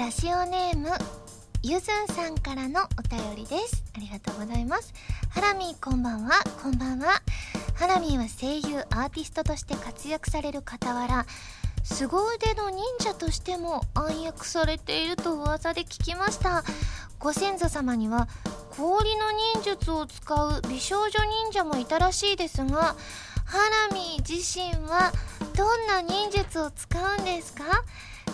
ラジオネームゆずんさんからのお便りです。ありがとうございます。ハラミーこんばんは。こんばんは。ハラミーは声優アーティストとして活躍される傍ら凄腕の忍者としても暗躍されていると噂で聞きました。ご先祖様には氷の忍術を使う美少女忍者もいたらしいですがハラミー自身はどんな忍術を使うんですか？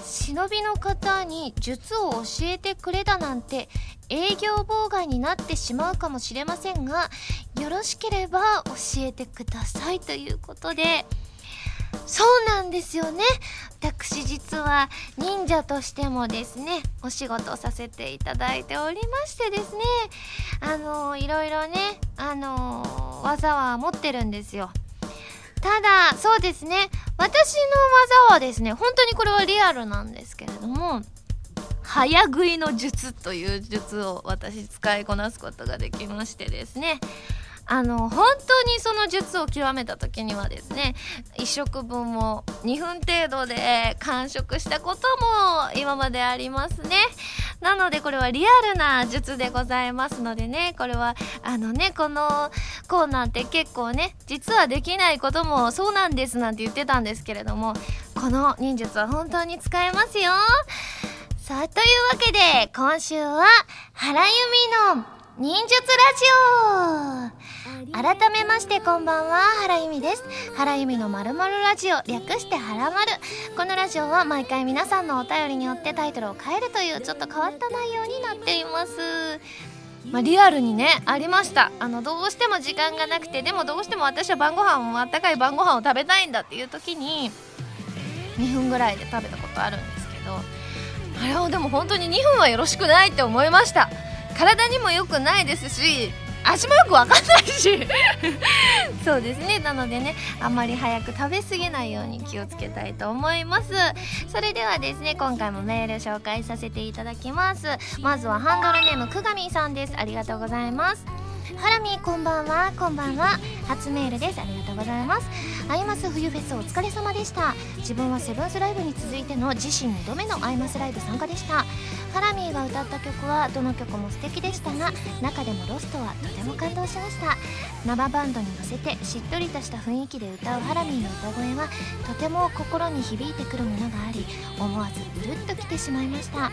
忍びの方に術を教えてくれだなんて営業妨害になってしまうかもしれませんがよろしければ教えてくださいということで。そうなんですよね。私実は忍者としてもですねお仕事させていただいておりましてですね。あのいろいろねあの技は持ってるんですよ。ただそうですね。私の技はですね本当にこれはリアルなんですけれども早食いの術という術を私使いこなすことができましてですね。あの本当にその術を極めた時にはですね1食分を2分程度で完食したことも今までありますね。なのでこれはリアルな術でございますのでねこれはあのねこのコーナーって結構ね実はできないこともそうなんですなんて言ってたんですけれどもこの忍術は本当に使えますよ。さあというわけで今週は原由美の忍術ラジオ。改めましてこんばんは原由美です。原由美のまるまるラジオ略してはらまるこのラジオは毎回皆さんのお便りによってタイトルを変えるというちょっと変わった内容になっています。まあ、リアルにねありました。あのどうしても時間がなくてでもどうしても私は晩ご飯をあったかい晩ご飯を食べたいんだっていう時に2分ぐらいで食べたことあるんですけど。あれはでも本当に2分はよろしくないって思いました。体にも良くないですし味もよく分かんないし。そうですね。なのでねあまり早く食べ過ぎないように気をつけたいと思います。それではですね今回もメール紹介させていただきます。まずはハンドルネームくがみさんです。ありがとうございます。ハラミこんばんは。こんばんは。初メールです。ありがとうございます。アイマス冬フェスお疲れ様でした。自分はセブンスライブに続いての自身2度目のアイマスライブ参加でした。ハラミーが歌った曲はどの曲も素敵でしたが中でも「ロストはとても感動しました。生バンドに乗せてしっとりとした雰囲気で歌うハラミーの歌声はとても心に響いてくるものがあり思わずうるっときてしまいました。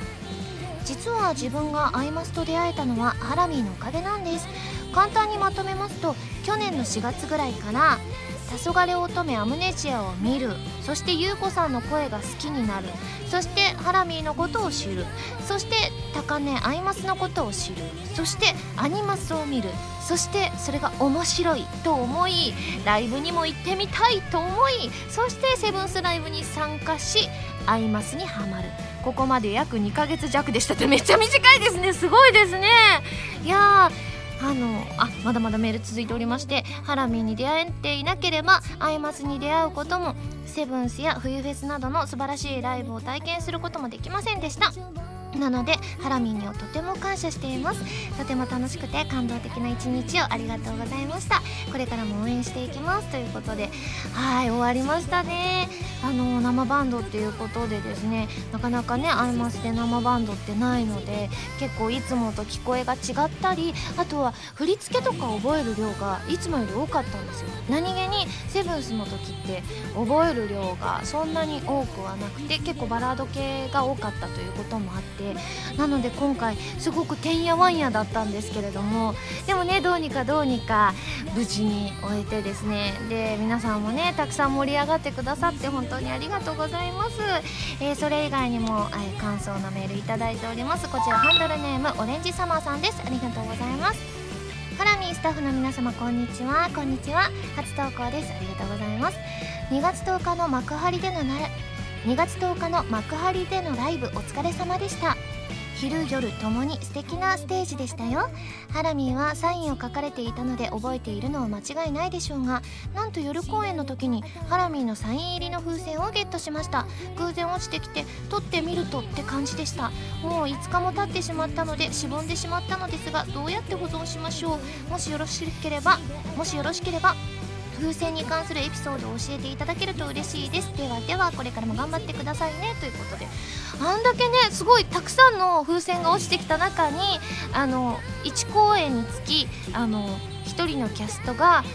実は自分がアイマスと出会えたのはハラミーのおかげなんです。簡単にまとめますと去年の4月ぐらいから「黄昏乙女アムネジア」を見る。そして優子さんの声が好きになる。そしてハラミーのことを知る。そして高根アイマスのことを知る。そしてアニマスを見る。そしてそれが面白いと思いライブにも行ってみたいと思いそしてセブンスライブに参加しアイマスにはまる。ここまで約2ヶ月弱でしたってめっちゃ短いですね。すごいですね。いやあのあまだまだメール続いておりましてハラミーに出会えていなければアイマスに出会うこともセブンスや冬フェスなどの素晴らしいライブを体験することもできませんでした。なのでハラミーにはとても感謝しています。とても楽しくて感動的な一日をありがとうございました。これからも応援していきますということではい終わりましたね。あの生バンドっていうことでですねなかなかねアイマスで生バンドってないので結構いつもと聞こえが違ったりあとは振り付けとか覚える量がいつもより多かったんですよ。何気にセブンスの時って覚える量がそんなに多くはなくて結構バラード系が多かったということもあってなので今回すごくてんやわんやだったんですけれどもでもねどうにかどうにか無事に終えてですねで皆さんもねたくさん盛り上がってくださって本当にありがとうございます、えー、それ以外にも、えー、感想のメールいただいております。こちらハンドルネームオレンジサマーさんです。ありがとうございます。ハラミースタッフの皆様こんにちは。こんにちは。初投稿です。ありがとうございます。2月10日の幕張での2月10日の幕張でのライブお疲れ様でした。昼夜ともに素敵なステージでしたよ。ハラミーはサインを書かれていたので覚えているのは間違いないでしょうがなんと夜公演の時にハラミーのサイン入りの風船をゲットしました。偶然落ちてきて取ってみるとって感じでした。もう5日も経ってしまったのでしぼんでしまったのですがどうやって保存しましょう？もしよろしければもしよろしければ。風船に関するエピソードを教えていただけると嬉しいです。ではではこれからも頑張ってくださいね。ということであんだけねすごいたくさんの風船が落ちてきた中にあの1公演につきあの1人のキャストが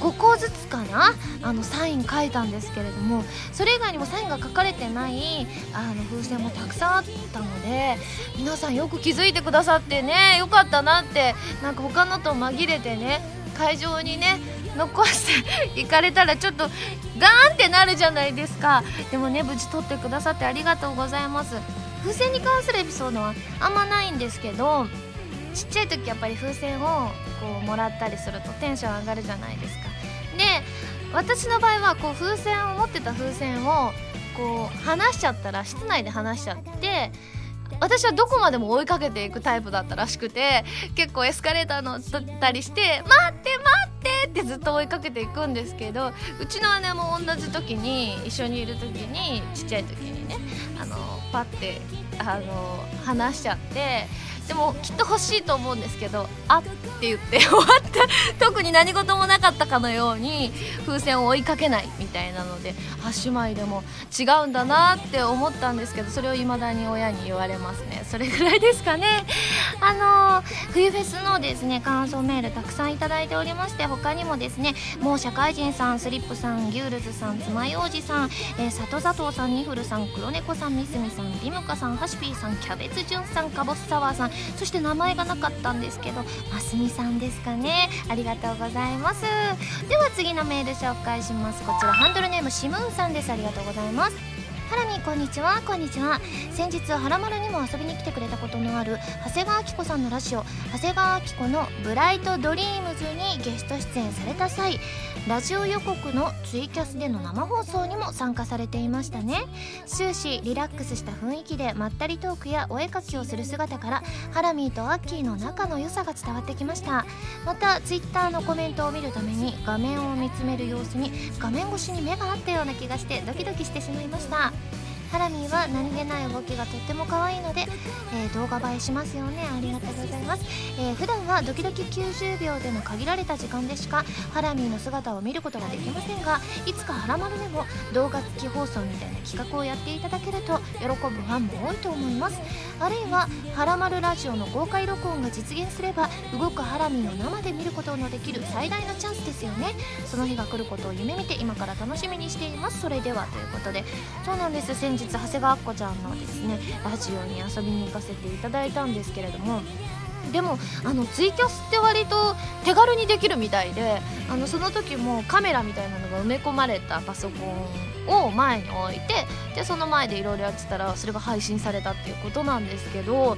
5個ずつかなあのサイン書いたんですけれどもそれ以外にもサインが書かれてないあの風船もたくさんあったので皆さんよく気づいてくださってねよかったなってなんか他のと紛れてね会場にね残していかれたらちょっとガーンってなるじゃないですかでもね無事撮ってくださってありがとうございます風船に関するエピソードはあんまないんですけどちっちゃい時やっぱり風船をこうもらったりするとテンション上がるじゃないですかで私の場合はこう風船を持ってた風船をこう離しちゃったら室内で離しちゃって私はどこまでも追いかけていくタイプだったらしくて結構エスカレーター乗ったりして「待って待って!」ってずっと追いかけていくんですけどうちの姉も同じ時に一緒にいる時にちっちゃい時にねあのパッてあの話しちゃってでもきっと欲しいと思うんですけど「あっ」って言って 終わった特に何事もなかったかのように風船を追いかけないみたいなのであ姉妹でも違うんだなって思ったんですけどそれを未だに親に言われますね。それぐらいですかね。あのー、冬フェスのですね感想メールたくさんいただいておりまして他にもですねもう社会人さんスリップさんギュールズさん爪楊枝さん、えー、里佐藤さんニフルさん黒猫さんみすみさんリムカさんハシピーさんキャベツジュンさんかぼすサワーさんそして名前がなかったんですけどますみさんですかね。ありがとうございます。では次のメール紹介します。こちらハンドルネームシムーンさんです。ありがとうございます。ハラミこんにちはこんにちは。先日ハラマルにも遊びに来てくれたことのある長谷川明子さんのラジオ長谷川明子のブライトドリームズにゲスト出演された際ラジオ予告のツイキャスでの生放送にも参加されていましたね。終始リラックスした雰囲気でまったりトークやお絵かきをする姿からハラミーとアッキーの仲の良さが伝わってきました。またツイッターのコメントを見るために画面を見つめる様子に画面越しに目があったような気がしてドキドキしてしまいました。ハラミーは何気ない動きがとっても可愛いので、えー、動画映えしますよね。ありがとうございます、えー、普段はドキドキ90秒での限られた時間でしかハラミーの姿を見ることができませんがいつかハラマルでも動画付き放送みたいな企画をやっていただけると喜ぶファンも多いと思います。あるいはハラマルラジオの公開録音が実現すれば動くハラミーを生で見ることのできる最大のチャンスですよね。その日が来ることを夢見て今から楽しみにしています。それではということで。そうなんです。先日長谷川あっこちゃんのですねラジオに遊びに行かせていただいたんですけれどもでもあのツイキャスって割と手軽にできるみたいであのその時もカメラみたいなのが埋め込まれたパソコンを前に置いてでその前でいろいろやってたらそれが配信されたっていうことなんですけど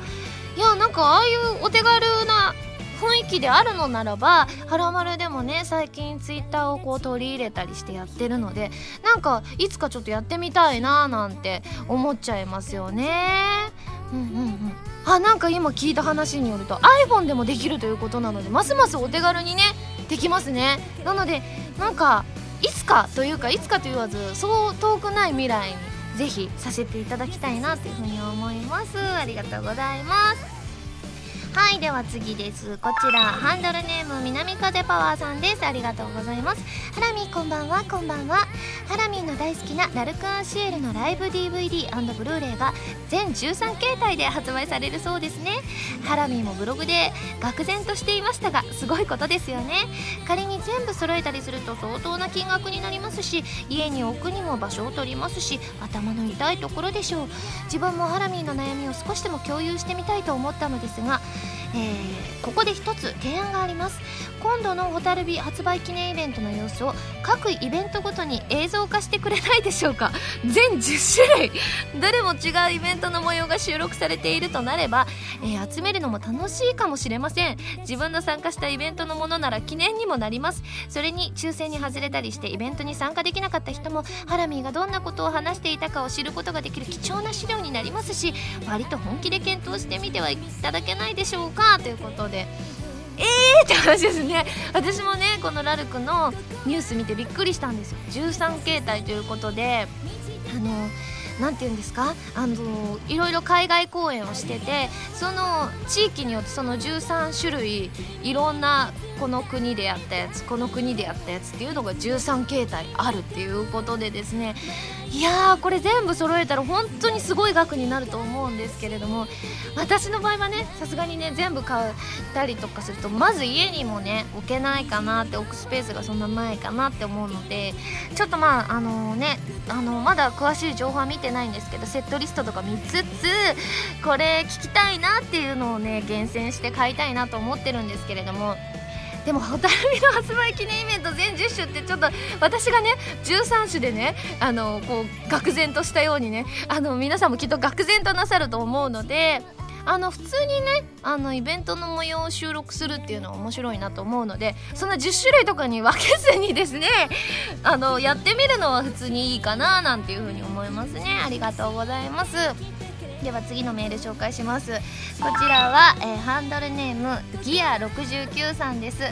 いやなんかああいうお手軽な雰囲気であるのならば「はらまる」でもね最近ツイッターをこう取り入れたりしてやってるのでなんかいつかちょっとやってみたいななんて思っちゃいますよね。うんうんうん。あなんか今聞いた話によると iPhone でもできるということなのでますますお手軽にねできますね。なのでなんかいつかというかいつかと言わずそう遠くない未来にぜひさせていただきたいなというふうに思います。ありがとうございます。はいでは次です。こちらハンドルネーム南風パワーさんです。ありがとうございます。ハラミこんばんは。こんばんは。ハラミーの大好きなラルクアンシエルのライブ DVD& ブルーレイが全13形態で発売されるそうですね。ハラミーもブログで愕然としていましたがすごいことですよね。仮に全部揃えたりすると相当な金額になりますし家に置くにも場所を取りますし頭の痛いところでしょう。自分もハラミーの悩みを少しでも共有してみたいと思ったのですがえー、ここで一つ提案があります。今度の蛍火発売記念イベントの様子を各イベントごとに映像化してくれないでしょうか？全10種類。どれも違うイベントの模様が収録されているとなれば、えー、集めるのも楽しいかもしれません。自分の参加したイベントのものなら記念にもなります。それに抽選に外れたりしてイベントに参加できなかった人もハラミーがどんなことを話していたかを知ることができる貴重な資料になりますし割と本気で検討してみてはいただけないでしょうか？かということで。えーって話ですね。私もねこのラルクのニュース見てびっくりしたんですよ。13形態ということであの何て言うんですか？あのいろいろ海外公演をしててその地域によってその13種類いろんなこの国でやったやつこの国でやったやつっていうのが13形態あるっていうことでですね。いやーこれ全部揃えたら本当にすごい額になると思うんですけれども私の場合はねさすがにね全部買ったりとかするとまず家にもね置けないかなって置くスペースがそんなないかなって思うのでちょっとまああのねあのまだ詳しい情報は見ててないんですけどセットリストとか見つつこれ聞きたいなっていうのをね厳選して買いたいなと思ってるんですけれどもでも蛍火の発売記念イベント全10種ってちょっと私がね13種でねあのこう愕然としたようにねあの皆さんもきっと愕然となさると思うのであの普通にねあのイベントの模様を収録するっていうのは面白いなと思うのでそんな10種類とかに分けずにですね あのやってみるのは普通にいいかななんていうふうに思いますね。ありがとうございます。では次のメール紹介します。こちらは、えー、ハンドルネームギア69さんです。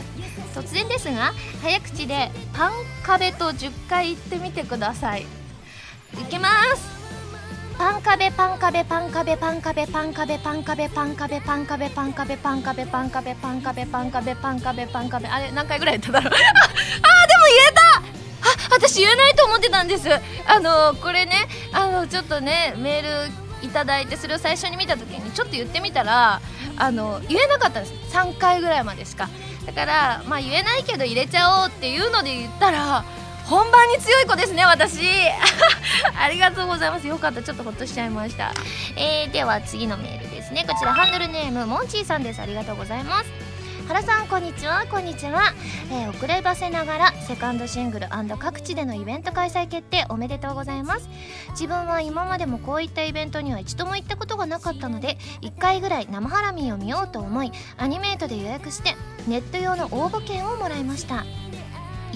突然ですが早口でパン壁と10回言ってみてください。いきます。パン壁パン壁パン壁パン壁パン壁パン壁パン壁パン壁パン壁パン壁パン壁パン壁パン壁パン壁パン壁あれ何回ぐらい言っただろう？ああでも言えた！あ私言えないと思ってたんです。あのこれねあのちょっとねメールいただいてそれを最初に見た時にちょっと言ってみたらあの言えなかったんです。3回ぐらいまでしか。だからまあ言えないけど入れちゃおうっていうので言ったら本番に強い子ですね私。ありがとうございます。よかった。ちょっとほっとしちゃいました、えー、では次のメールですね。こちらハンドルネームモンチーさんです。ありがとうございます。原さんこんにちは。こんにちは、えー、遅ればせながらセカンドシングル各地でのイベント開催決定おめでとうございます。自分は今までもこういったイベントには一度も行ったことがなかったので1回ぐらい生ハラミーを見ようと思いアニメートで予約してネット用の応募券をもらいました。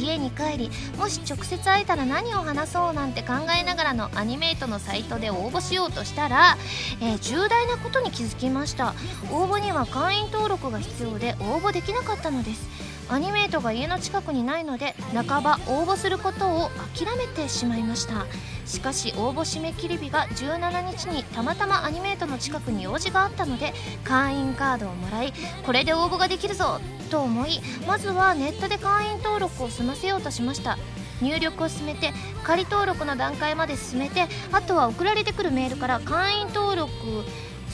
家に帰りもし直接会えたら何を話そうなんて考えながらのアニメイトのサイトで応募しようとしたら、えー、重大なことに気づきました。応募には会員登録が必要で応募できなかったのです。アニメイトが家の近くにないので半ば応募することを諦めてしまいました。しかし応募締め切り日が17日にたまたまアニメートの近くに用事があったので会員カードをもらいこれで応募ができるぞと思いまずはネットで会員登録を済ませようとしました。入力を進めて仮登録の段階まで進めてあとは送られてくるメールから会員登録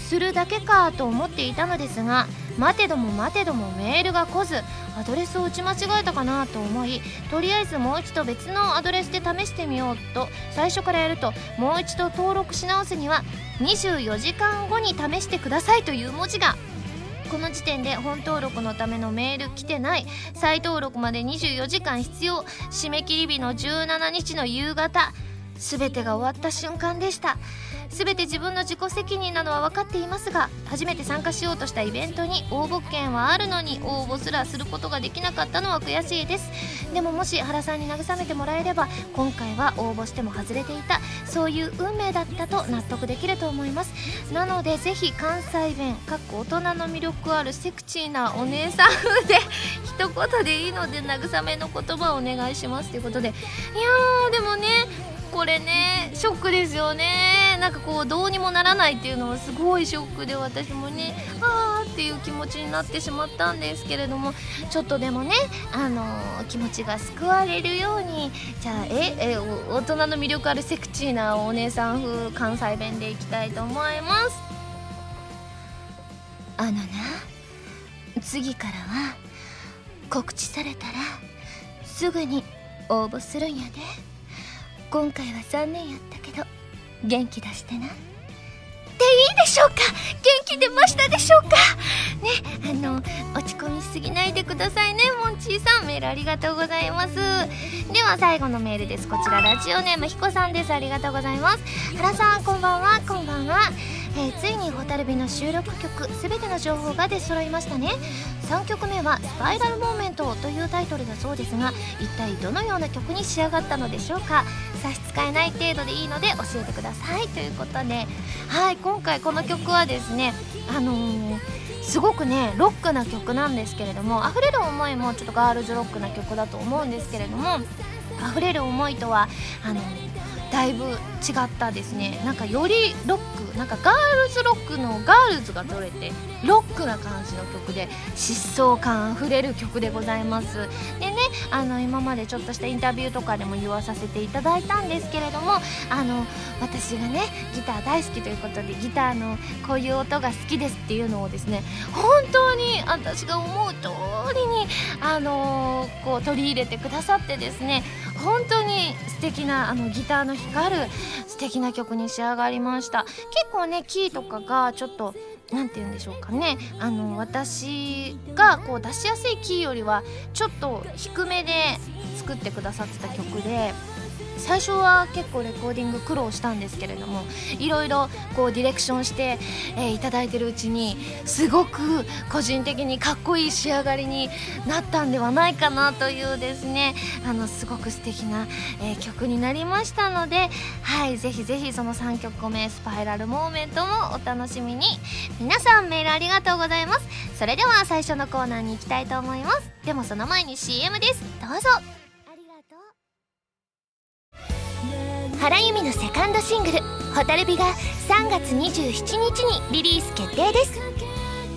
するだけかと思っていたのですが待てども待てどもメールが来ずアドレスを打ち間違えたかなと思いとりあえずもう一度別のアドレスで試してみようと最初からやるともう一度登録し直すには24時間後に試してくださいという文字がこの時点で本登録のためのメール来てない。再登録まで24時間必要。締め切り日の17日の夕方。全てが終わった瞬間でした。全て自分の自己責任なのは分かっていますが初めて参加しようとしたイベントに応募券はあるのに応募すらすることができなかったのは悔しいです。でももし原さんに慰めてもらえれば今回は応募しても外れていたそういう運命だったと納得できると思います。なのでぜひ関西弁かっこ大人の魅力あるセクチーなお姉さん風で一言でいいので慰めの言葉をお願いしますということで。いやーでもねこれねショックですよね。なんかこうどうにもならないっていうのはすごいショックで私もねあーっていう気持ちになってしまったんですけれどもちょっとでもねあのー、気持ちが救われるようにじゃあええ大人の魅力あるセクチーなお姉さん風関西弁でいきたいと思いますあのな次からは告知されたらすぐに応募するんやで。今回は残念やった元気出してな。でいいでしょうか？元気出ましたでしょうか？ねあの落ち込みすぎないでくださいねモンチーさん。メールありがとうございます。では最後のメールです。こちらラジオネームひこさんです。ありがとうございます。原さんこんばんは。こんばんは。えー、ついに蛍火の収録曲すべての情報が出揃いましたね。3曲目は「スパイラルモーメント」というタイトルだそうですが一体どのような曲に仕上がったのでしょうか？差し支えない程度でいいので教えてください。ということではい今回この曲はですねあのーすごくねロックな曲なんですけれども溢れる思いもちょっとガールズロックな曲だと思うんですけれども溢れる思いとはあのだいぶ違ったですね。なんかよりロックなんかガールズロックのガールズが取れてロックな感じの曲で疾走感あふれる曲でございます。でねあの今までちょっとしたインタビューとかでも言わさせていただいたんですけれどもあの私がねギター大好きということでギターのこういう音が好きですっていうのをですね本当に私が思う通りにあのこう取り入れてくださってですね本当に素敵なあのギターの光る素敵な曲に仕上がりました。結構ねキーとかがちょっと何て言うんでしょうかね。あの私がこう出しやすいキーよりはちょっと低めで作ってくださってた曲で最初は結構レコーディング苦労したんですけれどもいろいろこうディレクションして、えー、いただいてるうちにすごく個人的にかっこいい仕上がりになったんではないかなというですねあのすごく素敵な、えー、曲になりましたのではいぜひぜひその3曲目「スパイラルモーメント」もお楽しみに。皆さんメールありがとうございます。それでは最初のコーナーに行きたいと思います。でもその前に CM です。どうぞ。原由実のセカンドシングル「蛍火」が3月27日にリリース決定です。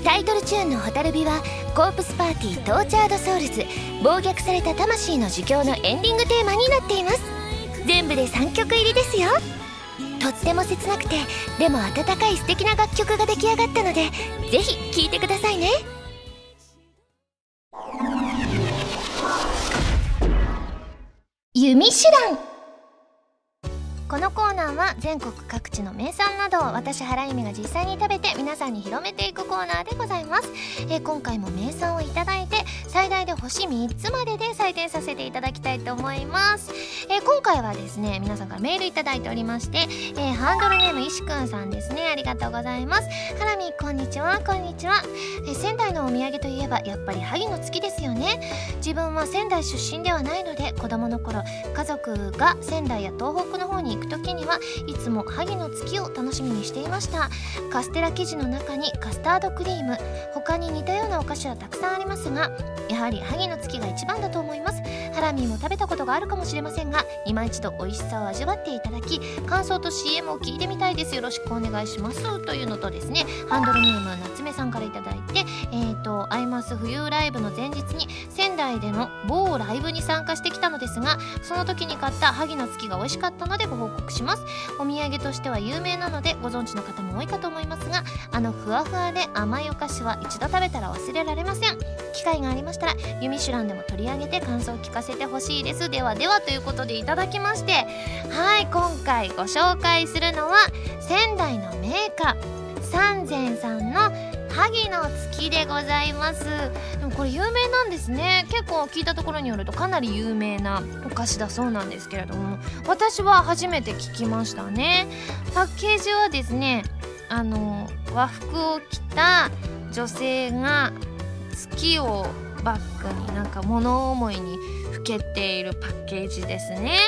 タイトルチューンの「蛍火」はコープスパーティー Tortured Souls 暴虐された魂の呪叫のエンディングテーマになっています。全部で3曲入りですよ。とっても切なくてでも温かい素敵な楽曲が出来上がったのでぜひ聴いてくださいね。弓手段。このコーナーは全国各地の名産などを私原由美が実際に食べて皆さんに広めていくコーナーでございます、えー、今回も名産をいただいて最大で星3つまでで採点させていただきたいと思います、えー、今回はですね皆さんからメールいただいておりまして、えー、ハンドルネーム石くんさんですね。ありがとうございます。ハラミこんにちは。こんにちは、え仙台のお土産といえばやっぱり萩の月ですよね。自分は仙台出身ではないので子供の頃家族が仙台や東北の方にく時にはいつも萩の月を楽しみにしていました。カステラ生地の中にカスタードクリーム。他に似たようなお菓子はたくさんありますがやはり萩の月が一番だと思います。ハラミーも食べたことがあるかもしれませんが今一度美味しさを味わっていただき感想と CM を聞いてみたいです。よろしくお願いします。というのとですねハンドルネーム夏目さんから頂いてえ、ー、とアイマス冬ライブの前日に仙台での某ライブに参加してきたのですがその時に買った萩の月が美味しかったのでご報告します。お土産としては有名なのでご存知の方も多いかと思いますがあのふわふわで甘いお菓子は一度食べたら忘れられません。機会がありましたら「ユミシュラン」でも取り上げて感想を聞かせてほしいです。ではではということでいただきましてはい今回ご紹介するのは仙台の名家三千さんの萩の月でございます。でもこれ有名なんですね。結構聞いたところによるとかなり有名なお菓子だそうなんですけれども。私は初めて聞きましたね。パッケージはですねあの和服を着た女性が月をバッグになんか物思いにふけているパッケージですね。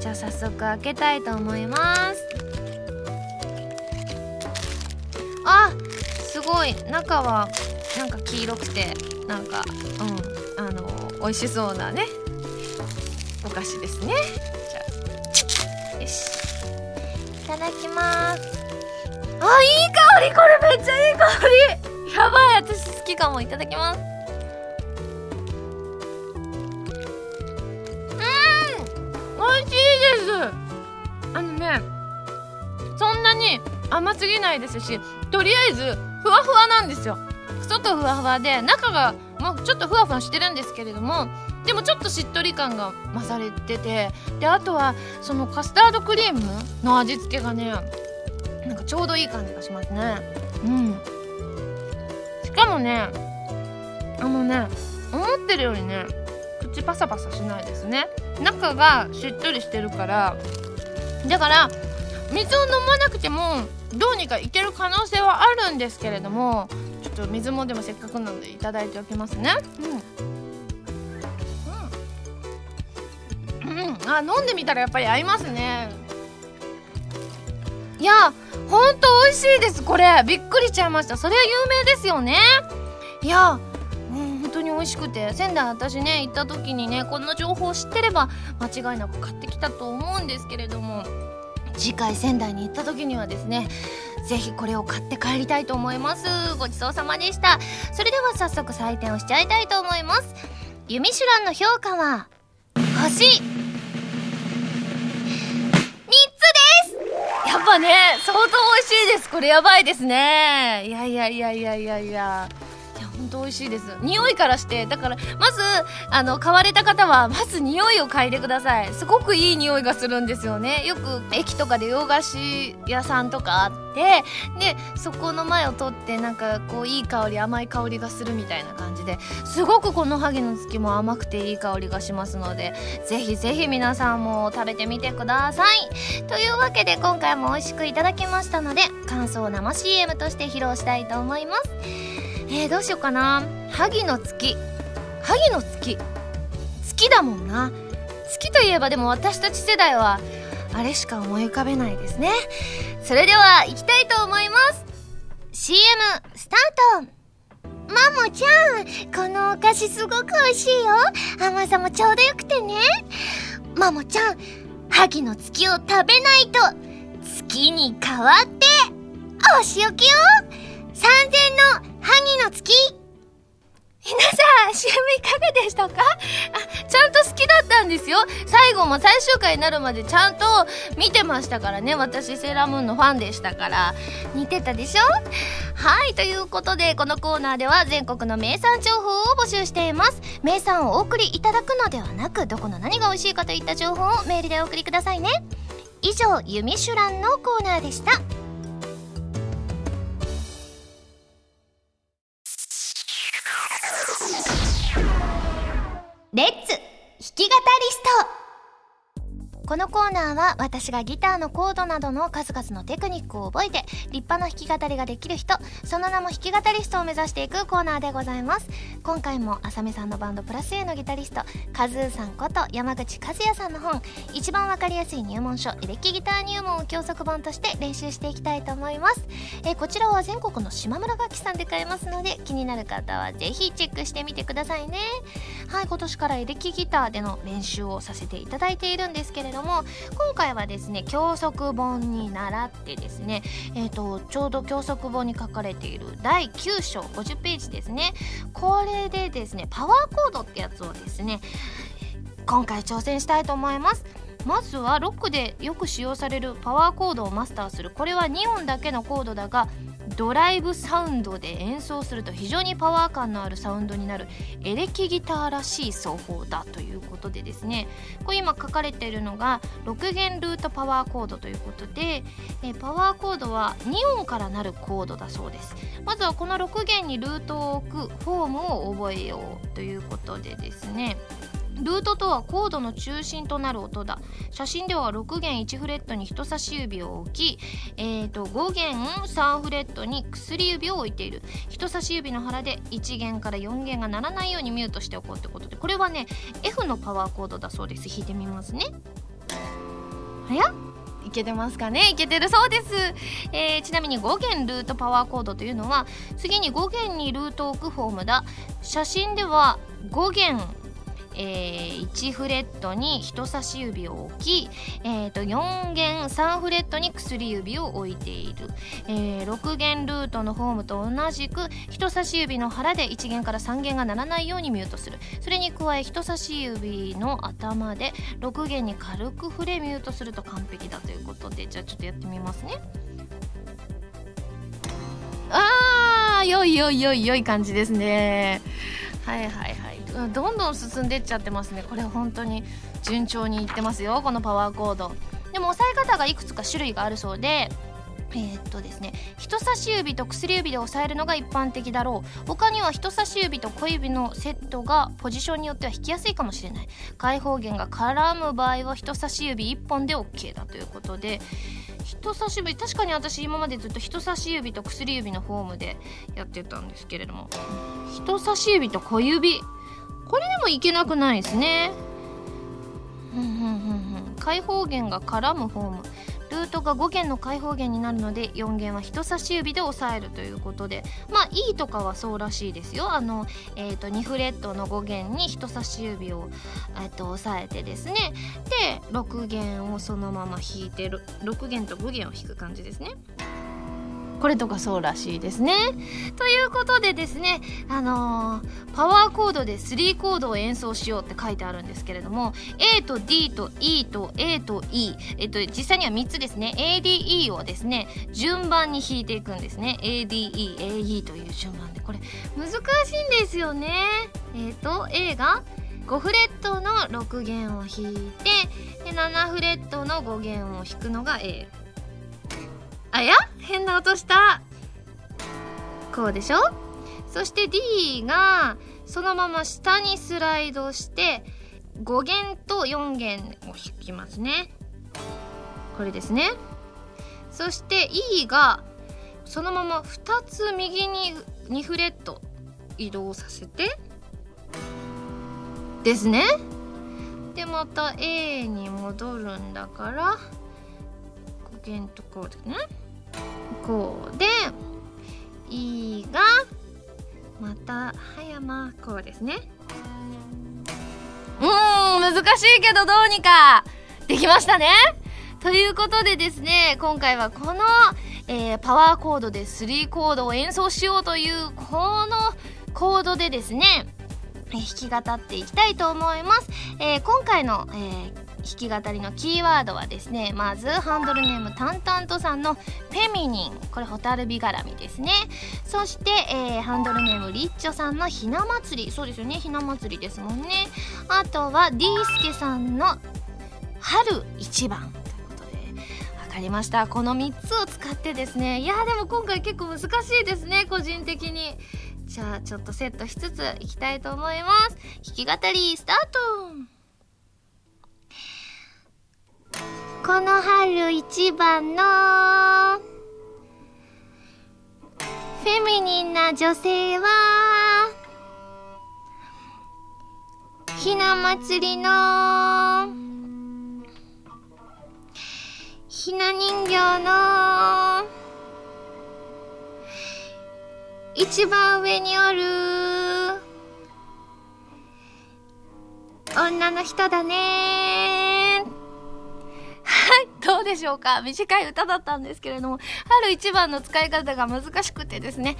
じゃあ早速開けたいと思います。あすごい中はなんか黄色くてなんかうんあの美味しそうなねお菓子ですね。じゃあよし。いただきます。あいい香りこれめっちゃいい香り。やばい私好きかも。いただきます。うん美味しいです。あのねそんなに甘すぎないですしとりあえずふわふわなんですよ。外ふわふわで中がもうちょっとふわふわしてるんですけれどもでもちょっとしっとり感が増されててであとはそのカスタードクリームの味付けがねなんかちょうどいい感じがしますね。うん。しかもねあのね思ってるよりね口パサパサしないですね。中がしっとりしてるから。だから水を飲まなくてもどうにかいける可能性はあるんですけれどもちょっと水もでもせっかくなのでいただいておきますね。うん、うん、あ飲んでみたらやっぱり合いますね。いやほんと美味しいです。これ。びっくりしちゃいました。それは有名ですよね。いやう本当に美味しくて。仙台私ね行った時にねこの情報を知ってれば間違いなく買ってきたと思うんですけれども。次回仙台に行った時にはですねぜひこれを買って帰りたいと思います。ごちそうさまでした。それでは早速採点をしちゃいたいと思います。ユミシュランの評価は星。3つです。やっぱね相当美味しいです。これやばいですね。いやいやいやいやいやいや。本当美味しいです。匂いからしてだからまずあの買われた方はまず匂いを嗅いでください。すごくいい匂いがするんですよね。よく駅とかで洋菓子屋さんとかあってでそこの前を通ってなんかこういい香り甘い香りがするみたいな感じですごくこの萩の月も甘くていい香りがしますのでぜひぜひ皆さんも食べてみてください。というわけで今回も美味しくいただきましたので感想を生 CM として披露したいと思います。えー、どうしようかな。萩の月。萩の月。月だもんな。月といえばでも私たち世代はあれしか思い浮かべないですね。それでは行きたいと思います。CM スタート。マモちゃんこのお菓子すごく美味しいよ。甘さもちょうどよくてね。マモちゃん萩の月を食べないと月に変わってお仕置きよ。三千の萩の月。皆さん CM いかがでしたか？あちゃんと好きだったんですよ。最後も最終回になるまでちゃんと見てましたからね。私セーラームーンのファンでしたから。似てたでしょ？はいということでこのコーナーでは全国の名産情報を募集しています。名産をお送りいただくのではなくどこの何が美味しいかといった情報をメールでお送りくださいね。以上「ユミシュラン」のコーナーでした。このコーナーは私がギターのコードなどの数々のテクニックを覚えて立派な弾き語りができる人その名も弾き語りストを目指していくコーナーでございます。今回もあさめさんのバンドプラス A のギタリストカズーさんこと山口和也さんの本一番わかりやすい入門書エレキギター入門を教則本として練習していきたいと思います、え、こちらは全国の島村楽器さんで買えますので気になる方はぜひチェックしてみてくださいね。はい今年からエレキギターでの練習をさせていただいているんですけれどども今回はですね教則本に倣ってですね、えーと、ちょうど教則本に書かれている第9章50ページですね。これでですねパワーコードってやつをですね今回挑戦したいと思います。まずはロックでよく使用されるパワーコードをマスターする。これは2音だけのコードだがドライブサウンドで演奏すると非常にパワー感のあるサウンドになるエレキギターらしい奏法だということでですね。これ今書かれているのが6弦ルートパワーコードということで、えパワーコードは2音からなるコードだそうです。まずはこの6弦にルートを置くフォームを覚えようということでですね。ルートとはコードの中心となる音だ。写真では6弦1フレットに人差し指を置き、えー、と5弦3フレットに薬指を置いている。人差し指の腹で1弦から4弦が鳴らないようにミュートしておこうってことでこれはね F のパワーコードだそうです。弾いてみますね。はやいけてますかね？いけてるそうです、えー、ちなみに5弦ルートパワーコードというのは次に5弦にルートを置くフォームだ。写真では5弦えー、1フレットに人差し指を置き、えー、と4弦3フレットに薬指を置いている、えー、6弦ルートのフォームと同じく人差し指の腹で1弦から3弦が鳴らないようにミュートする。それに加え人差し指の頭で6弦に軽く触れミュートすると完璧だということで。じゃあちょっとやってみますね。あーよいよいよいよい感じですね。はいはいはい。どんどん進んでっちゃってますね。これ本当に。順調にいってますよ。このパワーコード。でも押さえ方がいくつか種類があるそうでえー、っとですね。人差し指と薬指で押さえるのが一般的だろう。他には人差し指と小指のセットがポジションによっては弾きやすいかもしれない。開放弦が絡む場合は人差し指1本で OK だということで人差し指確かに私今までずっと人差し指と薬指のフォームでやってたんですけれども人差し指と小指これでもいけなくないですね。開放弦が絡むフォーム。ルートが5弦の開放弦になるので4弦は人差し指で押さえるということで。まあ E とかはそうらしいですよ。あの、えーと、2フレットの5弦に人差し指を、えーと、押さえてですね。で6弦をそのまま弾いてる。6弦と5弦を弾く感じですね。これとかそうらしいですね。ということでですね、あのー、パワーコードで3コードを演奏しようって書いてあるんですけれども A と D と E と A と E、えっと、実際には3つですね ADE をですね順番に弾いていくんですね ADEAE という順番でこれ難しいんですよね。えっ、と A が5フレットの6弦を弾いてで7フレットの5弦を弾くのが A あや？変な音した。こうでしょ？そして D がそのまま下にスライドして5弦と4弦を弾きますね。これですね。そして E がそのまま2つ右に2フレット移動させてですね。でまた A に戻るんだから5弦とこうですね。こうで E がまた葉山こうですね。うん難しいけどどうにかできましたね。ということでですね今回はこの、えー、パワーコードで3コードを演奏しようというこのコードでですね弾き語っていきたいと思います、えー、今回の、えー弾き語りのキーワードはですねまずハンドルネームタンタントさんのフェミニンこれホタルビ絡みですね。そして、えー、ハンドルネームリッチョさんのひな祭りそうですよねひな祭りですもんね。あとはディースケさんの春一番ということで分かりました。この3つを使ってですねいやでも今回結構難しいですね個人的に。じゃあちょっとセットしつついきたいと思います。弾き語りスタート。この春一番のフェミニンな女性はひな祭りのひな人形の一番上におる女の人だね。どうでしょうか？短い歌だったんですけれども春一番の使い方が難しくてですね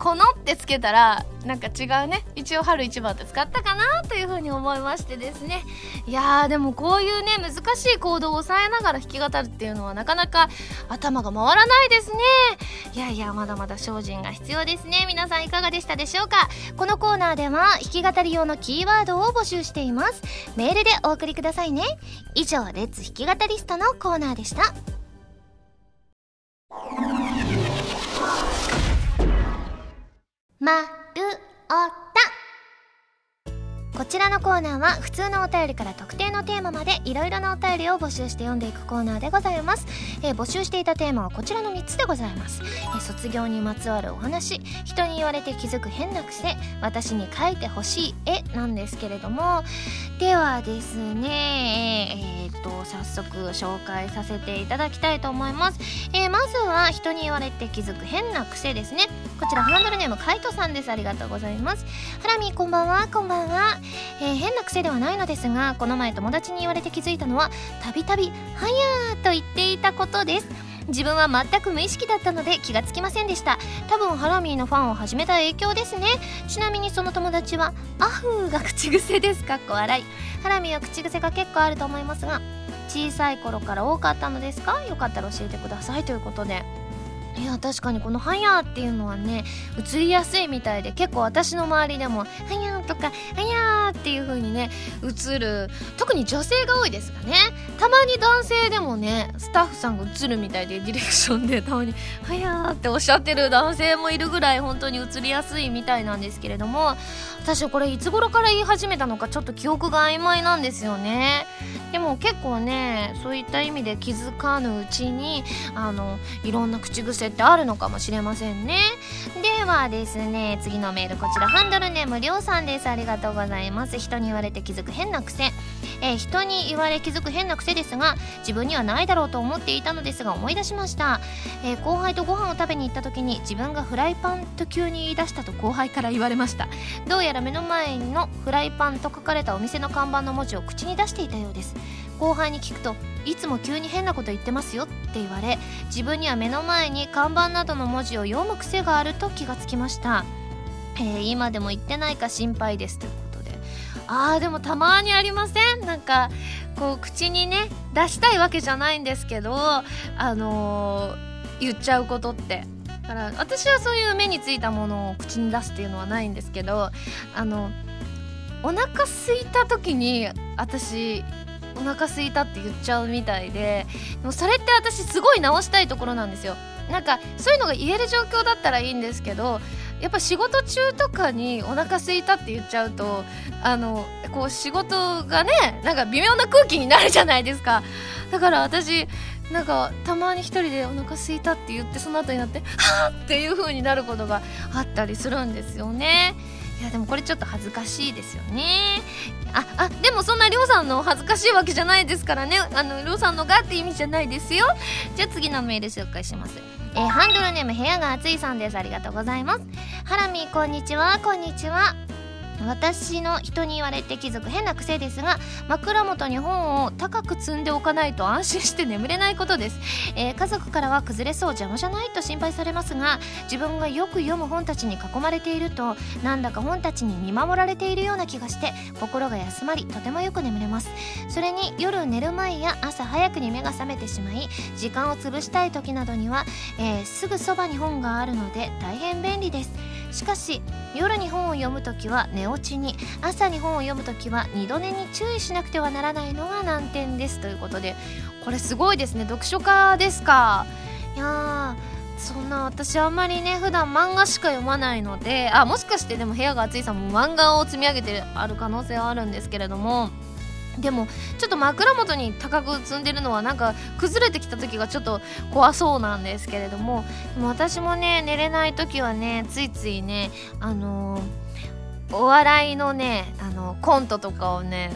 このってつけたらなんか違うね。一応春一番って使ったかなというふうに思いましてですね。いやーでもこういうね難しいコードを押さえながら弾き語るっていうのはなかなか頭が回らないですね。いやいやまだまだ精進が必要ですね。皆さんいかがでしたでしょうか。このコーナーでは弾き語り用のキーワードを募集しています。メールでお送りくださいね。以上レッツ弾き語リストのコーナーでした。まるおこちらのコーナーは普通のお便りから特定のテーマまでいろいろなお便りを募集して読んでいくコーナーでございます、えー、募集していたテーマはこちらの3つでございます、えー、卒業にまつわるお話。人に言われて気づく変な癖。私に書いてほしい絵なんですけれども。ではですねえー、っと早速紹介させていただきたいと思います、えー、まずは人に言われて気づく変な癖ですね。こちらハンドルネームカイトさんです。ありがとうございます。ハラミこんばんは。こんばんは。えー、変な癖ではないのですがこの前友達に言われて気づいたのはたびたび「はやー」と言っていたことです。自分は全く無意識だったので気がつきませんでした。多分ハラミーのファンを始めた影響ですね。ちなみにその友達は「アフー」が口癖ですか？っこ笑い。ハラミーは口癖が結構あると思いますが小さい頃から多かったのですか？よかったら教えてくださいということで。いや確かにこの「はや」っていうのはね映りやすいみたいで結構私の周りでも「はや」とか「はや」っていう風にね映る特に女性が多いですがね。たまに男性でもねスタッフさんが映るみたいでディレクションでたまに「はや」っておっしゃってる男性もいるぐらい本当に映りやすいみたいなんですけれども私はこれいつ頃から言い始めたのかちょっと記憶が曖昧なんですよね。でも結構ねそういった意味で気づかぬうちにあのいろんな口癖ってあるのかもしれませんね。ではですね次のメールこちらハンドルネームりょうさんです。ありがとうございます。人に言われて気づく変な癖。え、人に言われ気づく変な癖ですが自分にはないだろうと思っていたのですが思い出しました、えー、後輩とご飯を食べに行った時に自分がフライパンと急に言い出したと後輩から言われました。どうやら目の前のフライパンと書かれたお店の看板の文字を口に出していたようです。後輩に聞くといつも急に変なこと言ってますよって言われ自分には目の前に看板などの文字を読む癖があると気がつきました、えー、今でも言ってないか心配ですということで。あーでもたまにありません？なんかこう口にね出したいわけじゃないんですけどあのー、言っちゃうことって。だから私はそういう目についたものを口に出すっていうのはないんですけどあのお腹すいた時に私お腹すいたって言っちゃうみたいででもそれって私すごい直したいところなんですよ。なんかそういうのが言える状況だったらいいんですけどやっぱ仕事中とかにお腹すいたって言っちゃうとあのこう仕事がねなんか微妙な空気になるじゃないですか。だから私なんかたまに一人でお腹すいたって言ってその後になってはあっていう風になることがあったりするんですよね。いやでもこれちょっと恥ずかしいですよね。ああでもそんなりょうさんの恥ずかしいわけじゃないですからね。あのりょうさんのがって意味じゃないですよ。じゃあ次のメール紹介します。えー、ハンドルネーム部屋が暑いさんです。ありがとうございます。ハラミーこんにちは。こんにちは。私の人に言われて気づく変な癖ですが枕元に本を高く積んでおかないと安心して眠れないことです、えー、家族からは崩れそう邪魔じゃないと心配されますが自分がよく読む本たちに囲まれているとなんだか本たちに見守られているような気がして心が休まりとてもよく眠れます。それに夜寝る前や朝早くに目が覚めてしまい時間を潰したい時などには、えー、すぐそばに本があるので大変便利です。しかし夜に本を読む時は寝落ちに。朝に本を読む時は二度寝に注意しなくてはならないのが難点です。ということでこれすごいですね。読書家ですか？いやそんな私あんまりね普段漫画しか読まないのであもしかしてでも部屋が暑いさんも漫画を積み上げてある可能性はあるんですけれどもでもちょっと枕元に高く積んでるのはなんか崩れてきた時がちょっと怖そうなんですけれどもでも私もね寝れない時はねついついねあのー、お笑いのねあのコントとかをね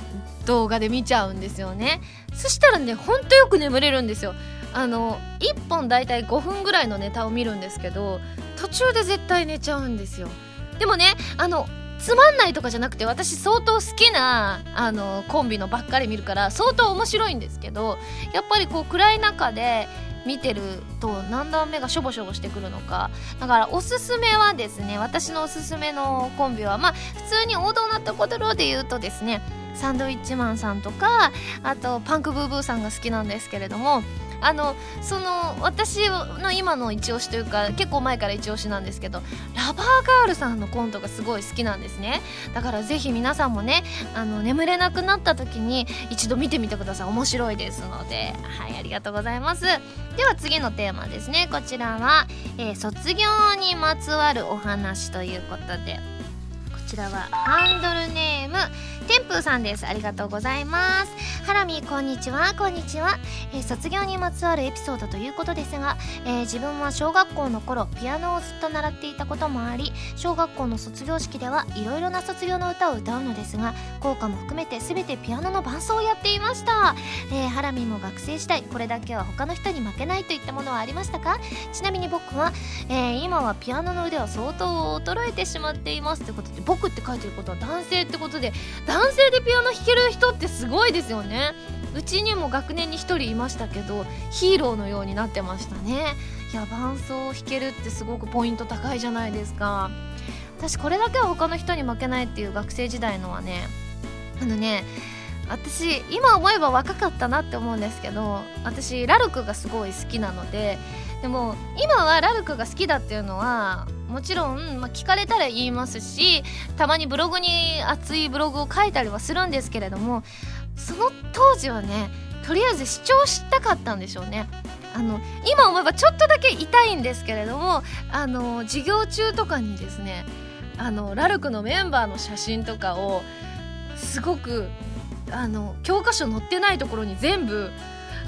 動画で見ちゃうんですよね。そしたらねほんとよく眠れるんですよ。あの1本だいたい5分ぐらいのネタを見るんですけど途中で絶対寝ちゃうんですよ。でもねあのつまんないとかじゃなくて私相当好きなあのコンビのばっかり見るから相当面白いんですけどやっぱりこう暗い中で見てると何段目がしょぼしょぼしてくるのか。だからおすすめはですね私のおすすめのコンビはまあ普通に王道なところで言うとですねサンドウィッチマンさんとかあとパンクブーブーさんが好きなんですけれどもあのその私の今の一押しというか結構前から一押しなんですけどラバーガールさんのコントがすごい好きなんですね。だからぜひ皆さんもねあの眠れなくなった時に一度見てみてください。面白いですので。はいありがとうございます。では次のテーマですね。こちらは、えー、卒業にまつわるお話ということで。こちらはハンドルネーム。天風さんです。ありがとうございます。ハラミこんにちは。こんにちは、えー、卒業にまつわるエピソードということですが、えー、自分は小学校の頃ピアノをずっと習っていたこともあり小学校の卒業式ではいろいろな卒業の歌を歌うのですが校歌も含めて全てピアノの伴奏をやっていました、え、ハラミも学生時代これだけは他の人に負けないといったものはありましたか？ちなみに僕は、え今はピアノの腕は相当衰えてしまっていますということで僕って書いてることは男性ってことことで男性でピアノ弾ける人ってすごいですよね。うちにも学年に1人いましたけどヒーローのようになってましたね。いや伴奏を弾けるってすごくポイント高いじゃないですか。私これだけは他の人に負けないっていう学生時代のはねあのね私今思えば若かったなって思うんですけど私ラルクがすごい好きなのででも今はラルクが好きだっていうのはもちろん、まあ、聞かれたら言いますしたまにブログに熱いブログを書いたりはするんですけれどもその当時はねとりあえず主張したかったんでしょうね。あの今思えばちょっとだけ痛いんですけれどもあの授業中とかにですねあのラルクのメンバーの写真とかをすごくあの教科書載ってないところに全部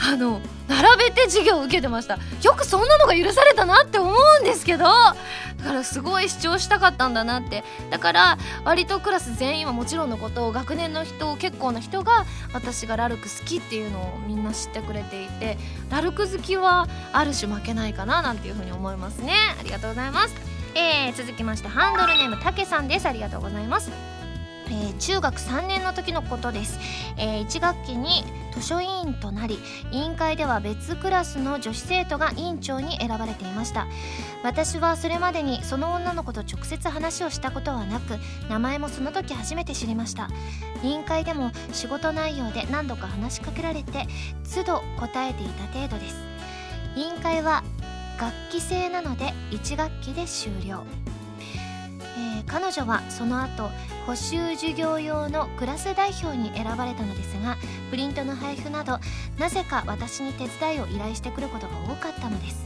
あの並べて授業を受けてました。よくそんなのが許されたなって思うんですけどからすごい主張したかったんだなって。だから割とクラス全員はもちろんのことを学年の人結構な人が私がラルク好きっていうのをみんな知ってくれていてラルク好きはある種負けないかななんていうふうに思いますね。ありがとうございます、えー、続きましてハンドルネームたけさんです。ありがとうございます。えー、中学3年の時のことです、えー、1学期に図書委員となり委員会では別クラスの女子生徒が委員長に選ばれていました。私はそれまでにその女の子と直接話をしたことはなく名前もその時初めて知りました。委員会でも仕事内容で何度か話しかけられて都度答えていた程度です。委員会は楽器制なので1学期で終了、彼女はその後補習授業用のクラス代表に選ばれたのですがプリントの配布などなぜか私に手伝いを依頼してくることが多かったのです。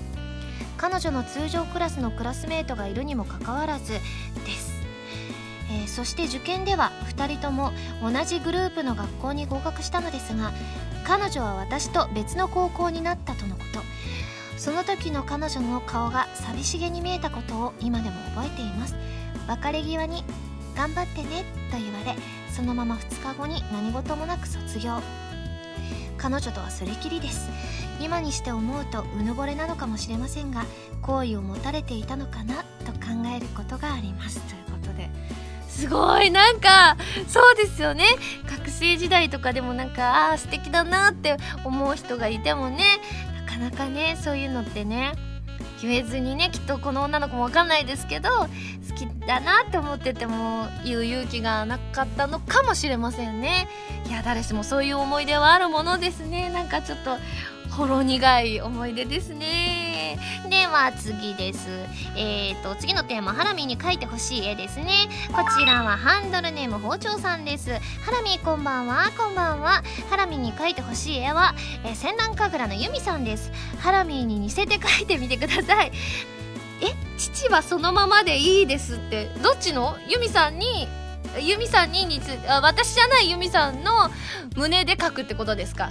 彼女の通常クラスのクラスメートがいるにもかかわらずです、えー、そして受験では2人とも同じグループの学校に合格したのですが彼女は私と別の高校になったとのこと。その時の彼女の顔が寂しげに見えたことを今でも覚えています。別れ際に「頑張ってね」と言われそのまま2日後に何事もなく卒業。彼女とはそれきりです。今にして思うとうぬぼれなのかもしれませんが好意を持たれていたのかなと考えることがあります。ということで。すごいなんかそうですよね。学生時代とかでもなんかああ素敵だなって思う人がいてもねなかなかねそういうのってね言えずにねきっとこの女の子も分かんないですけど好きだなって思ってても言う勇気がなかったのかもしれませんね。いや誰しもそういう思い出はあるものですね。なんかちょっとほろ苦い思い出ですね。では次です。えーと次のテーマハラミに描いてほしい絵ですね。こちらはハンドルネーム包丁さんです。ハラミこんばんは。こんばんは。ハラミに描いてほしい絵は、えー、戦乱神楽のユミさんです。ハラミに似せて描いてみてください。え父はそのままでいいですって。どっちの？ユミさんにユミさんに似つあ私じゃないユミさんの胸で描くってことですか？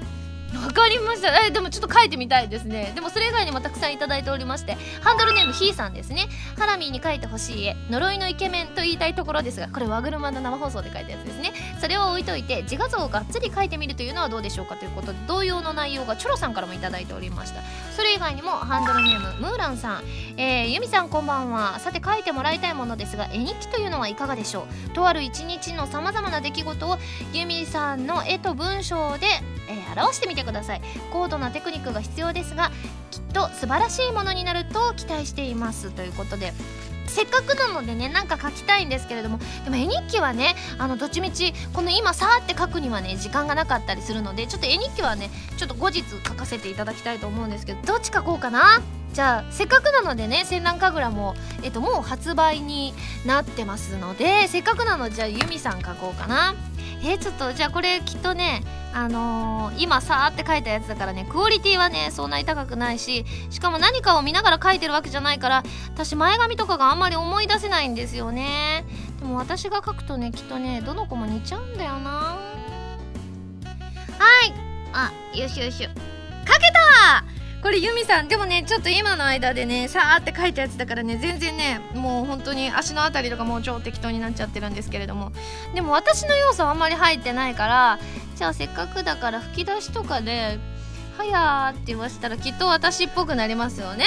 わかりました。えでもちょっと書いてみたいですね。でもそれ以外にもたくさんいただいておりましてハンドルネームひーさんですね。ハラミーに書いてほしい絵呪いのイケメンと言いたいところですがこれ和車の生放送で書いたやつですね。それを置いといて自画像をがっつり書いてみるというのはどうでしょうかということで同様の内容がチョロさんからもいただいておりました。それ以外にもハンドルネームムーランさん、えー、ユミさんこんばんは。さて書いてもらいたいものですが絵日記というのはいかがでしょう。とある一日のさまざまな出来事をユミさんの絵と文章でえー、表してみてください。高度なテクニックが必要ですがきっと素晴らしいものになると期待していますということでせっかくなのでねなんか書きたいんですけれどもでも絵日記はねあのどっちみちこの今さーって書くにはね時間がなかったりするのでちょっと絵日記はねちょっと後日書かせていただきたいと思うんですけどどっち書こうかな？じゃあせっかくなのでね戦乱神楽も、えっと、もう発売になってますのでせっかくなのでじゃあユミさん書こうかな。えー、ちょっとじゃあこれきっとねあのー、今さーって書いたやつだからねクオリティはねそんなに高くないししかも何かを見ながら書いてるわけじゃないから私前髪とかがあんまり思い出せないんですよね。でも私が書くとねきっとねどの子も似ちゃうんだよな。はい。あよしよし書けたこれユミさんでもねちょっと今の間でねさーって書いたやつだからね全然ねもう本当に足のあたりとかもう超適当になっちゃってるんですけれども。でも私の要素はあんまり入ってないからじゃあせっかくだから吹き出しとかで「はやー」って言わせたらきっと私っぽくなりますよね。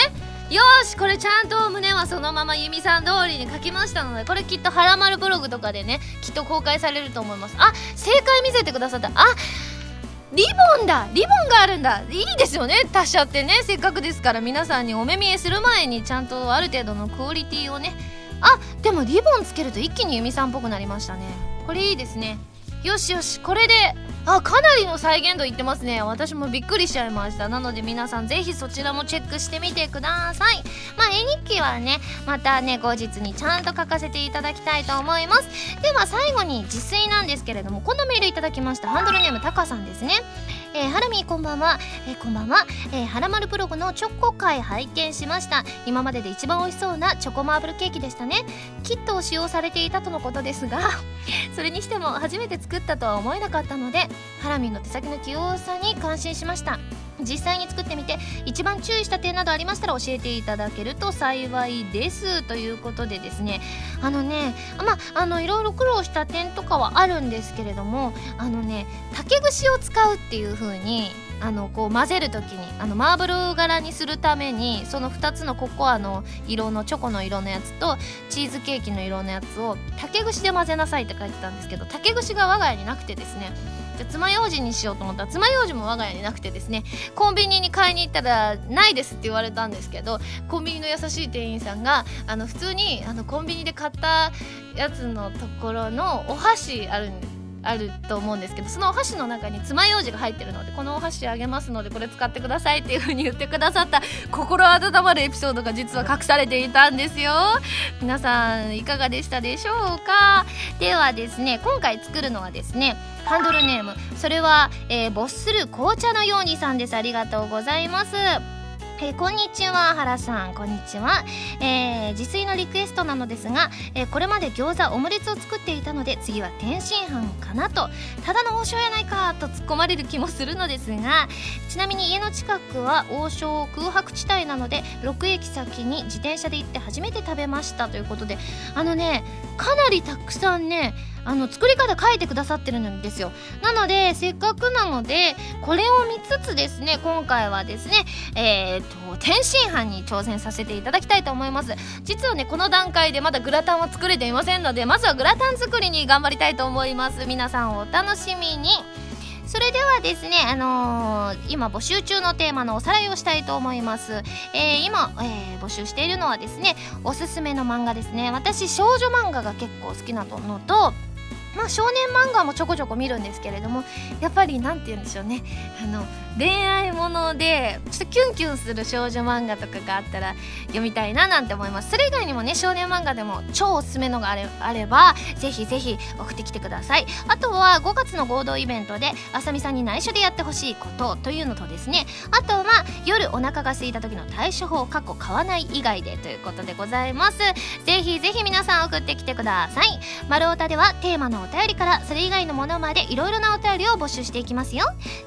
よしこれちゃんと胸はそのままユミさん通りに書きましたのでこれきっと「はらまるブログ」とかでねきっと公開されると思います。あ正解見せてくださった。あリボンだリボンがあるんだ。いいですよね。達者ってね。せっかくですから皆さんにお目見えする前にちゃんとある程度のクオリティをね。あでもリボンつけると一気にユミさんっぽくなりましたね。これいいですね。よしよしこれであかなりの再現度いってますね。私もびっくりしちゃいました。なので皆さんぜひそちらもチェックしてみてください。まあ絵日記はねまたね後日にちゃんと書かせていただきたいと思います。では最後に自炊なんですけれどもこんなメールいただきました。ハンドルネームタカさんですね。えー、ハラミこんばんは、えー、こんばんは、えー、はらまるブログのチョコ会拝見しました。今までで一番美味しそうなチョコマーブルケーキでしたね。キットを使用されていたとのことですがそれにしても初めて作ったとは思えなかったのでハラミの手先の器用さに感心しました。実際に作ってみて一番注意した点などありましたら教えていただけると幸いです。ということでですね。あのねまああのいろいろ苦労した点とかはあるんですけれどもあのね竹串を使うっていう風にあのこう混ぜる時にあのマーブル柄にするためにその2つのココアの色のチョコの色のやつとチーズケーキの色のやつを竹串で混ぜなさいって書いてたんですけど竹串が我が家になくてですね。じゃ爪楊枝にしようと思ったら爪楊枝も我が家になくてですねコンビニに買いに行ったらないですって言われたんですけどコンビニの優しい店員さんがあの普通にあのコンビニで買ったやつのところのお箸あるんです。あると思うんですけどそのお箸の中に爪楊枝が入ってるのでこのお箸あげますのでこれ使ってくださいっていう風に言ってくださった 心温まるエピソードが実は隠されていたんですよ。皆さんいかがでしたでしょうか？ではですね今回作るのはですねハンドルネームそれは、えー、ボッスル紅茶のようにさんです。ありがとうございます。えー、こんにちは原さん。こんにちは、えー、自炊のリクエストなのですが、えー、これまで餃子オムレツを作っていたので次は天津飯かなとただの王将やないかと突っ込まれる気もするのですがちなみに家の近くは王将空白地帯なので6駅先に自転車で行って初めて食べましたということであのねかなりたくさんねあの作り方書いてくださってるんですよなのでせっかくなのでこれを見つつですね今回はですねえー、と天津飯に挑戦させていただきたいと思います実はねこの段階でまだグラタンは作れていませんのでまずはグラタン作りに頑張りたいと思います皆さんお楽しみにそれではですね、あのー、今募集中のテーマのおさらいをしたいと思います。えー、今、えー、募集しているのはですね、おすすめの漫画ですね。私、少女漫画が結構好きなのと、まあ少年漫画もちょこちょこ見るんですけれどもやっぱり何て言うんでしょうね。あの恋愛ものでちょっとキュンキュンする少女漫画とかがあったら読みたいななんて思います。それ以外にもね少年漫画でも超おすすめのがあれあればぜひぜひ送ってきてください。あとは5月の合同イベントであさみさんに内緒でやってほしいことというのとですね。あとは夜お腹が空いた時の対処法過去買わない以外でということでございます。ぜひぜひ皆さん送ってきてください。丸太ではテーマのお便りからそれ以外のものまでいろいろなお便りを募集していきますよ。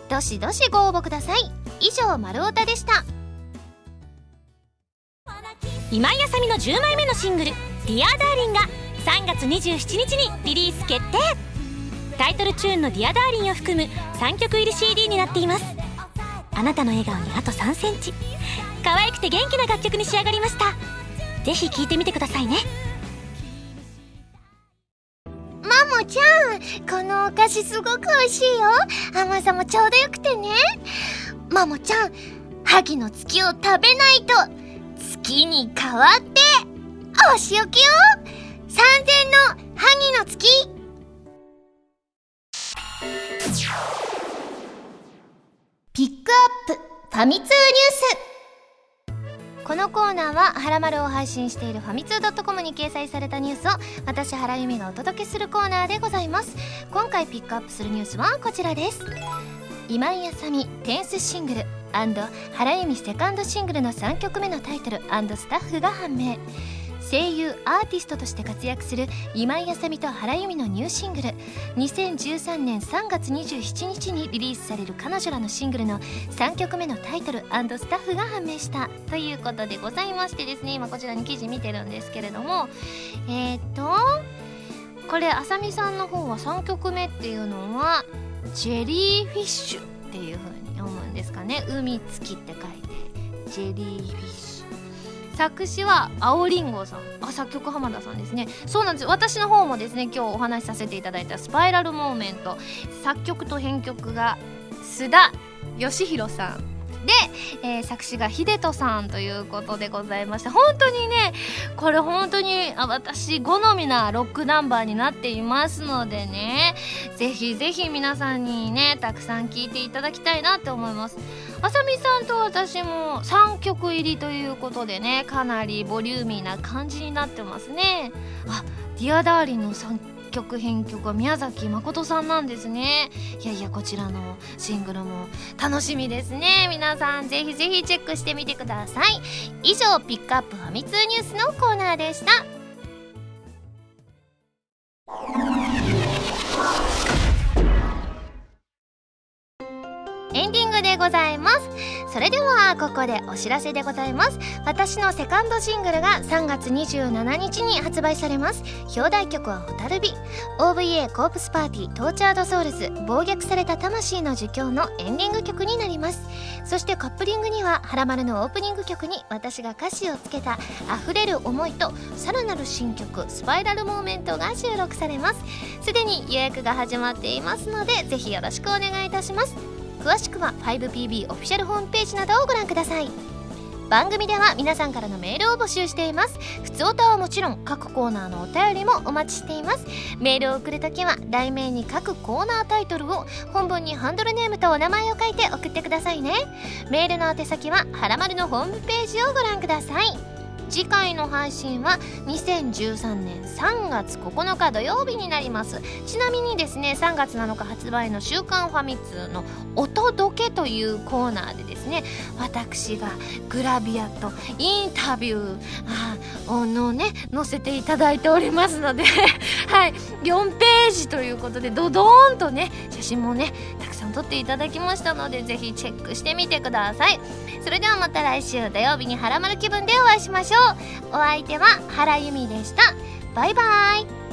どしどしご応募ください。以上丸太でした。今井麻美の10枚目のシングル「Dear Darling が3月27日にリリース決定。タイトルチューンの「Dear Darling を含む3曲入り CD になっています。あなたの笑顔にあと3センチ。可愛くて元気な楽曲に仕上がりました。ぜひ聴いてみてくださいね。マモちゃんこのお菓子すごく美味しいよ。甘さもちょうどよくてね。マモちゃん萩の月を食べないと月に変わってお仕置きよ三千の萩の月。ピックアップファミ通ニュース。このコーナーは「はらまる」を配信しているファミツー .com に掲載されたニュースを私原由美がお届けするコーナーでございます。今回ピックアップするニュースはこちらです。今井あさみテンスシングル原由美セカンドシングルの3曲目のタイトルスタッフが判明。声優アーティストとして活躍する今井麻美と原由実のニューシングル。2013年3月27日にリリースされる彼女らのシングルの3曲目のタイトルスタッフが判明した。ということでございましてですね今こちらに記事見てるんですけれども。えー、っとこれ麻美さんの方は3曲目っていうのは Jellyfish っていう風に読むんですかね。海月って書いて。 Jellyfish。作詞は青りんごさん。あ作曲浜田さんですね。そうなんです。私の方もですね今日お話しさせていただいた「スパイラルモーメント」作曲と編曲が須田義弘さん。で、えー、作詞が秀人さんということでございまして本当にねこれ本当にあ私好みなロックナンバーになっていますのでねぜひぜひ皆さんにねたくさん聴いていただきたいなって思います。あさみさんと私も3曲入りということでねかなりボリューミーな感じになってますね。あ Dear Darling の3曲編曲は宮崎誠さんなんですね。いやいやこちらのシングルも楽しみですね。皆さんぜひぜひチェックしてみてください。以上ピックアップファミ通ニュースのコーナーでした。エンディングでございます。それではここでお知らせでございます。私のセカンドシングルが3月27日に発売されます。表題曲は「蛍火」OVA Corpse Party Tortured Souls。暴虐された魂の呪叫のエンディング曲になります。そしてカップリングには「はらまる」のオープニング曲に私が歌詞をつけた溢れる思いとさらなる新曲「スパイラルモーメント」が収録されます。すでに予約が始まっていますのでぜひよろしくお願いいたします。詳しくは 5PB オフィシャルホームページなどをご覧ください。番組では皆さんからのメールを募集しています。普通歌はもちろん各コーナーのお便りもお待ちしています。メールを送るときは題名に各コーナータイトルを本文にハンドルネームとお名前を書いて送ってくださいね。メールの宛先ははらまるのホームページをご覧ください。次回の配信は2013年3月9日土曜日になります。ちなみにですね3月7日発売の「週刊ファミ通」の「お届け」というコーナーでですね私がグラビアとインタビューのね載せていただいておりますので はい4ページということでドドーンとね写真もねたくさん撮っていただきましたのでぜひチェックしてみてください。それではまた来週土曜日にハラマル気分でお会いしましょう。ょう。お相手は原由美でした。バイバイ。